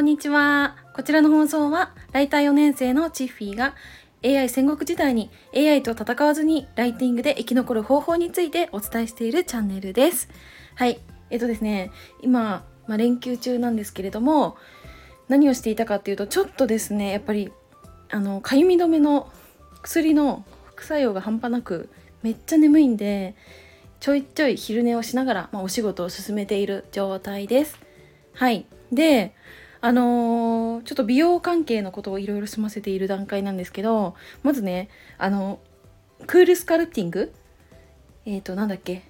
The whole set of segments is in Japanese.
こんにちは。こちらの放送は、ライター4年生のチッフィーが AI 戦国時代に AI と戦わずにライティングで生き残る方法についてお伝えしているチャンネルです。はい。えっとですね、今、まあ、連休中なんですけれども、何をしていたかっていうと、ちょっとですね、やっぱり、あの、かゆみ止めの薬の副作用が半端なく、めっちゃ眠いんで、ちょいちょい昼寝をしながら、まあ、お仕事を進めている状態です。はい。で、あのー、ちょっと美容関係のことをいろいろ済ませている段階なんですけど、まずね、あの、クールスカルティング？えっ、ー、と、なんだっけ、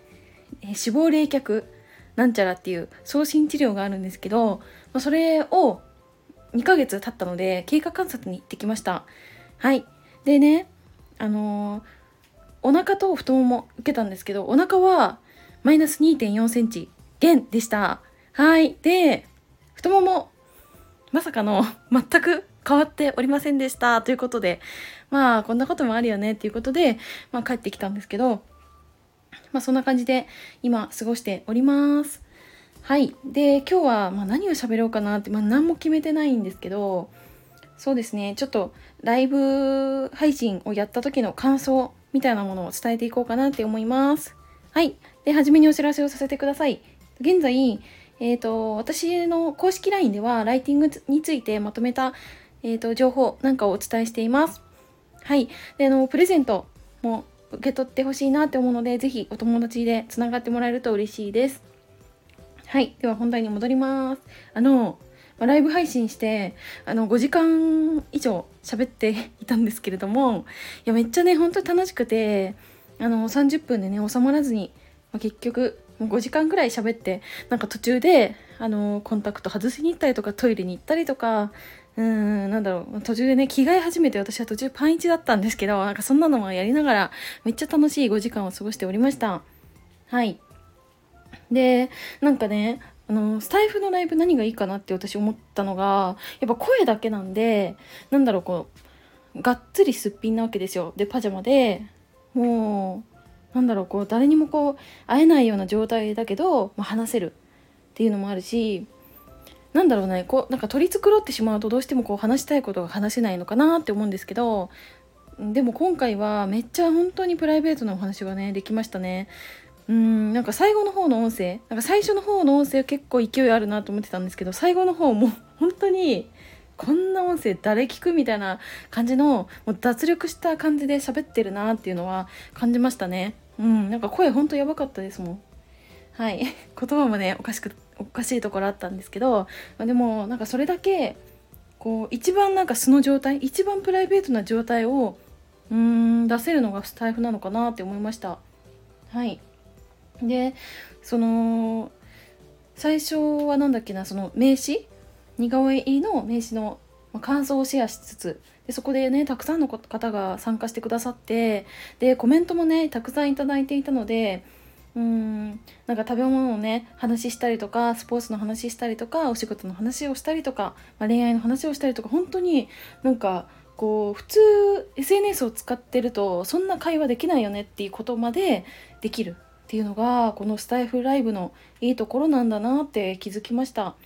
えー、脂肪冷却？なんちゃらっていう送信治療があるんですけど、まあ、それを2ヶ月経ったので、経過観察に行ってきました。はい。でね、あのーお腹と太もも受けたんですけどお腹はマイナス2 4センチ減でした。はい。で太ももまさかの 全く変わっておりませんでしたということでまあこんなこともあるよねっていうことで、まあ、帰ってきたんですけどまあそんな感じで今過ごしておりますはいで今日はま何を喋ろうかなって、まあ、何も決めてないんですけどそうですねちょっとライブ配信をやった時の感想みたいなものを伝えていこうかなって思います。はい。で、初めにお知らせをさせてください。現在、えっ、ー、と、私の公式 LINE では、ライティングについてまとめた、えっ、ー、と、情報なんかをお伝えしています。はい。で、あの、プレゼントも受け取ってほしいなって思うので、ぜひお友達でつながってもらえると嬉しいです。はい。では本題に戻ります。あの、ライブ配信してあの5時間以上喋っていたんですけれどもいやめっちゃね本当に楽しくてあの30分でね収まらずに、まあ、結局もう5時間ぐらい喋ってなんか途中であのコンタクト外しに行ったりとかトイレに行ったりとかうーんなんだろう途中でね着替え始めて私は途中パンイチだったんですけどなんかそんなのもやりながらめっちゃ楽しい5時間を過ごしておりました。はい。でなんかねあのスタイフのライブ何がいいかなって私思ったのがやっぱ声だけなんでなんだろうこうがっつりすっぴんなわけですよ。でパジャマでもうなんだろうこう誰にもこう会えないような状態だけど、まあ、話せるっていうのもあるしなんだろうねこうなんか取り繕ってしまうとどうしてもこう話したいことが話せないのかなって思うんですけどでも今回はめっちゃ本当にプライベートなお話がねできましたね。うんなんか最後の方の音声なんか最初の方の音声結構勢いあるなと思ってたんですけど最後の方も本当にこんな音声誰聞くみたいな感じのもう脱力した感じで喋ってるなっていうのは感じましたね。うんなんか声ほんとやばかったですもん。はい。言葉もねおかしくおかしいところあったんですけど、まあ、でもなんかそれだけこう一番なんか素の状態一番プライベートな状態をうーん出せるのがスタイフなのかなって思いました。はい。でその最初は何だっけなその名刺似顔絵の名刺の感想をシェアしつつでそこでねたくさんの方が参加してくださってでコメントもねたくさんいただいていたのでうんなんか食べ物のね話したりとかスポーツの話したりとかお仕事の話をしたりとか、まあ、恋愛の話をしたりとか本当になんかこう普通 SNS を使ってるとそんな会話できないよねっていうことまでできるっていうのがこのスタイフライブのいいところなんだなって気づきました。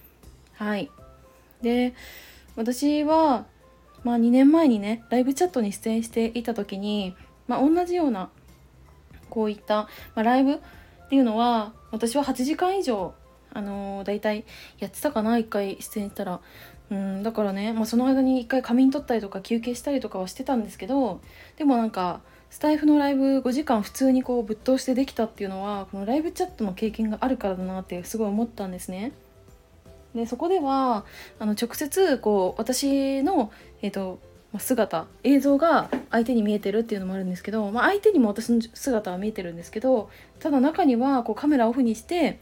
はい。で私はまあ2年前にねライブチャットに出演していた時に、まあ、同じようなこういった、まあ、ライブっていうのは私は8時間以上あのー、大体やってたかな1回出演したらうんだからね、まあ、その間に1回仮眠取ったりとか休憩したりとかはしてたんですけどでもなんかスタイフのライブ5時間普通にこうぶっ通してできたっていうのはこのライブチャットの経験があるからだなってすごい思ったんですね。でそこではあの直接こう私の、えーと、姿映像が相手に見えてるっていうのもあるんですけど、まあ、相手にも私の姿は見えてるんですけどただ中にはこうカメラオフにして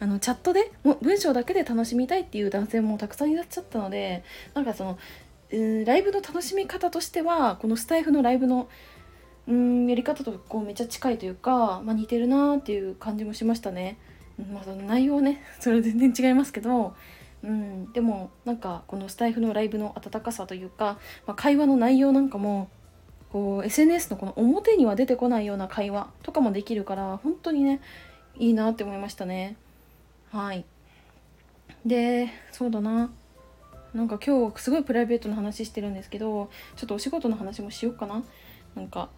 あのチャットでも文章だけで楽しみたいっていう男性もたくさんいらっしゃったのでなんかその、うん、ライブの楽しみ方としてはこのスタイフのライブのうんやり方とこうめっちゃ近いというか、まあ、似てるなっていう感じもしましたね。まあ、内容ね それは全然違いますけど、うん、でもなんかこのスタイフのライブの温かさというか、まあ、会話の内容なんかもこう SNS のこの表には出てこないような会話とかもできるから本当にねいいなって思いましたね。はい。でそうだな。なんか今日すごいプライベートな話してるんですけどちょっとお仕事の話もしようかな。なんか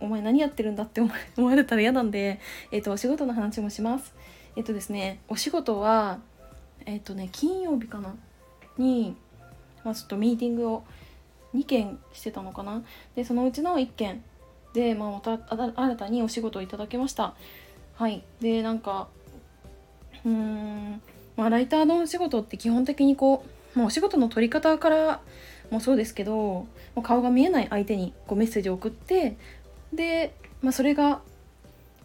お前何やってるんだって思われ たら嫌なんで、えっ、ー、とお仕事の話もします。えっ、とですねお仕事はえっ、とね金曜日かな？に、まあ、ちょっとミーティングを2件してたのかな？でそのうちの1件で、まあ、また新たにお仕事をいただきました。はい。でなんかうーんまあライターのお仕事って基本的にこう、まあ、お仕事の取り方からもそうですけどま顔が見えない相手にこうメッセージを送ってで、まあ、それが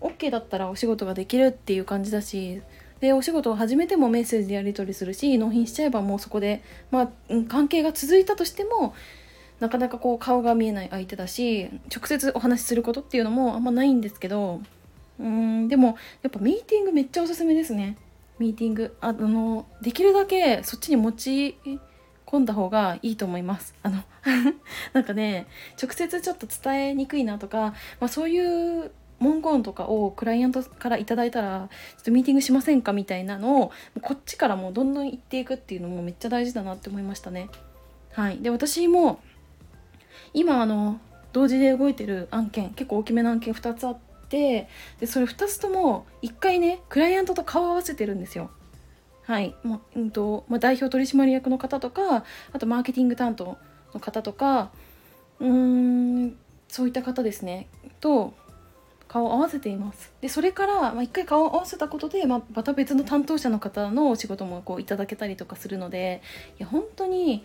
OK だったらお仕事ができるっていう感じだしでお仕事を始めてもメッセージでやり取りするし納品しちゃえばもうそこで、まあ、関係が続いたとしてもなかなかこう顔が見えない相手だし直接お話しすることっていうのもあんまないんですけどうんでもやっぱミーティングめっちゃおすすめですね。ミーティング。あのできるだけそっちに持ち込んだ方がいいと思います。あの なんかね直接ちょっと伝えにくいなとか、まあ、そういう文言とかをクライアントから頂いたらちょっとミーティングしませんかみたいなのをこっちからもうどんどん言っていくっていうのもめっちゃ大事だなって思いましたね。はい、で私も今あの同時で動いてる案件結構大きめの案件2つあってでそれ2つとも1回ねクライアントと顔合わせてるんですよ。はいもううんとまあ、代表取締役の方とかあとマーケティング担当の方とかうーんそういった方ですねと顔を合わせていますでそれから、まあ、回顔を合わせたことで、まあ、また別の担当者の方のお仕事もこういただけたりとかするのでいや本当に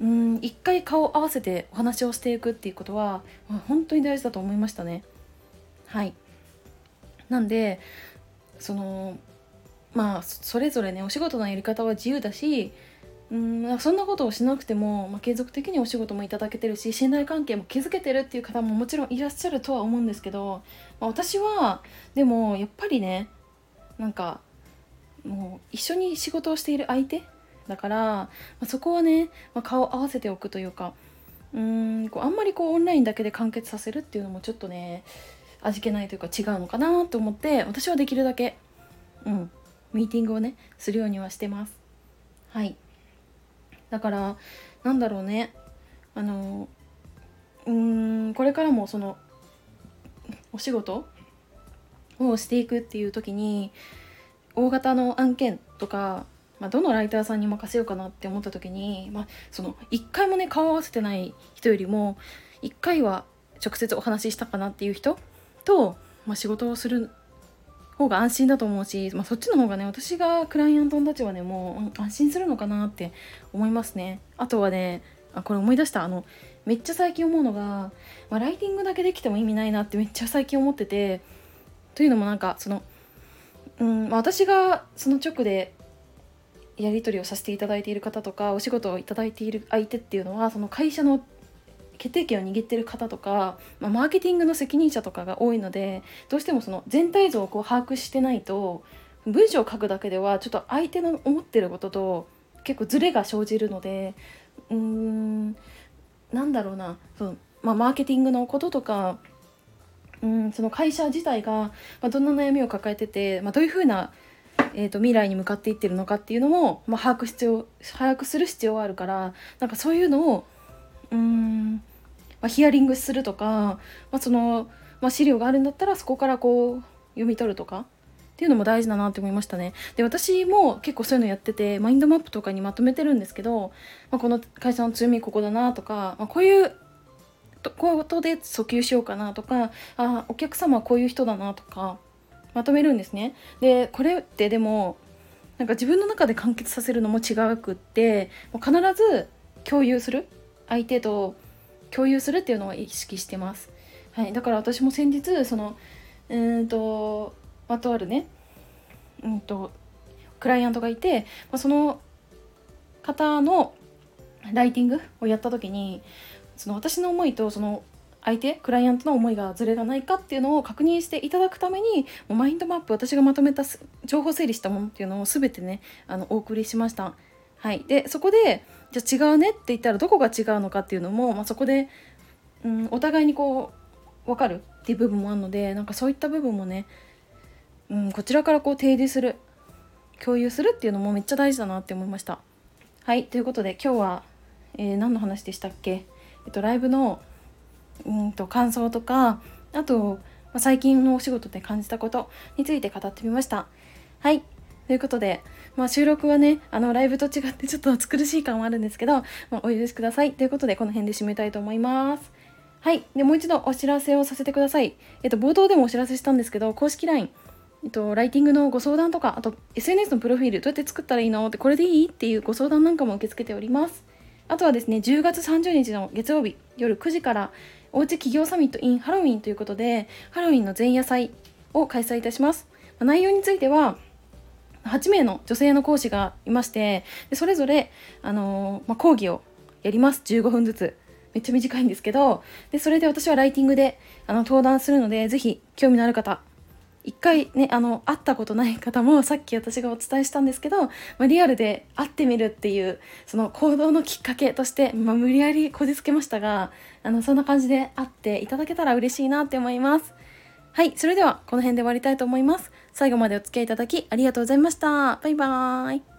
うん一回顔を合わせてお話をしていくっていうことは本当に大事だと思いましたね。はいなんでそのまあそれぞれねお仕事のやり方は自由だしうんそんなことをしなくても、まあ、継続的にお仕事もいただけてるし信頼関係も築けてるっていう方ももちろんいらっしゃるとは思うんですけど、まあ、私はでもやっぱりねなんかもう一緒に仕事をしている相手だから、まあ、そこはね、まあ、顔を合わせておくというかうんこうあんまりこうオンラインだけで完結させるっていうのもちょっとね味気ないというか違うのかなと思って私はできるだけうんミーティングをねするようにはしてます。はい。だからなんだろうね。あのうんこれからもそのお仕事をしていくっていう時に大型の案件とかまあ、どのライターさんに任せようかなって思った時に、まあ、その1回もね顔合わせてない人よりも1回は直接お話ししたかなっていう人と、まあ、仕事をする方が安心だと思うし、まあ、そっちの方がね私がクライアントたちはねもう安心するのかなって思いますね。あとはねあこれ思い出したあのめっちゃ最近思うのが、まあ、ライティングだけできても意味ないなってめっちゃ最近思っててというのもなんかその、うんまあ、私がその直でやり取りをさせていただいている方とかお仕事をいただいている相手っていうのはその会社の決定権を握ってる方とか、まあ、マーケティングの責任者とかが多いのでどうしてもその全体像をこう把握してないと文章を書くだけではちょっと相手の思ってることと結構ズレが生じるのでうーんなんだろうなその、まあ、マーケティングのこととかうんその会社自体が、まあ、どんな悩みを抱えてて、まあ、どういうふうなえーと、未来に向かっていってるのかっていうのも、まあ、把握必要把握する必要はあるからなんかそういうのをうん、まあ、ヒアリングするとか、まあ、その、まあ、資料があるんだったらそこからこう読み取るとかっていうのも大事だなって思いましたね。で私も結構そういうのやっててマインドマップとかにまとめてるんですけど、まあ、この会社の強みここだなとか、まあ、こういうことで訴求しようかなとかあお客様はこういう人だなとかまとめるんですね。でこれってでもなんか自分の中で完結させるのも違くってもう必ず共有する相手と共有するっていうのを意識してます。はい、だから私も先日そのうんとまとあるねうんとクライアントがいて、まあ、その方のライティングをやった時にその私の思いとその相手クライアントの思いがずれがないかっていうのを確認していただくためにもうマインドマップ私がまとめた情報整理したものっていうのを全てねあのお送りしました。はい、でそこでじゃあ違うねって言ったらどこが違うのかっていうのも、まあ、そこで、うん、お互いにこう分かるっていう部分もあるのでなんかそういった部分もね、うん、こちらからこう提示する共有するっていうのもめっちゃ大事だなって思いました。はいということで今日は、えー、何の話でしたっけ？えっとライブのうんと感想とかあと、まあ、最近のお仕事で感じたことについて語ってみましたはいということで、まあ、収録はねあのライブと違って ちょっと暑苦しい感はあるんですけど、まあ、お許しくださいということでこの辺で締めたいと思いますはい。で、もう一度お知らせをさせてください。えっと、冒頭でもお知らせしたんですけど、公式 LINE、えっと、ライティングのご相談とか、あと、SNS のプロフィール、どうやって作ったらいいの？って、これでいい？っていうご相談なんかも受け付けております。あとはですね、10月30日の月曜日、夜9時から、おうち企業サミット in ハロウィンということで、ハロウィンの前夜祭を開催いたします。ま内容については、8名の女性の講師がいましてでそれぞれ、あの、まあ、講義をやります15分ずつめっちゃ短いんですけどでそれで私はライティングであの登壇するので是非興味のある方一回ねあの会ったことない方もさっき私がお伝えしたんですけど、まあ、リアルで会ってみるっていうその行動のきっかけとして、まあ、無理やりこじつけましたがあのそんな感じで会っていただけたら嬉しいなって思います。はい、それではこの辺で終わりたいと思います。最後までお付き合いいただきありがとうございました。バイバーイ。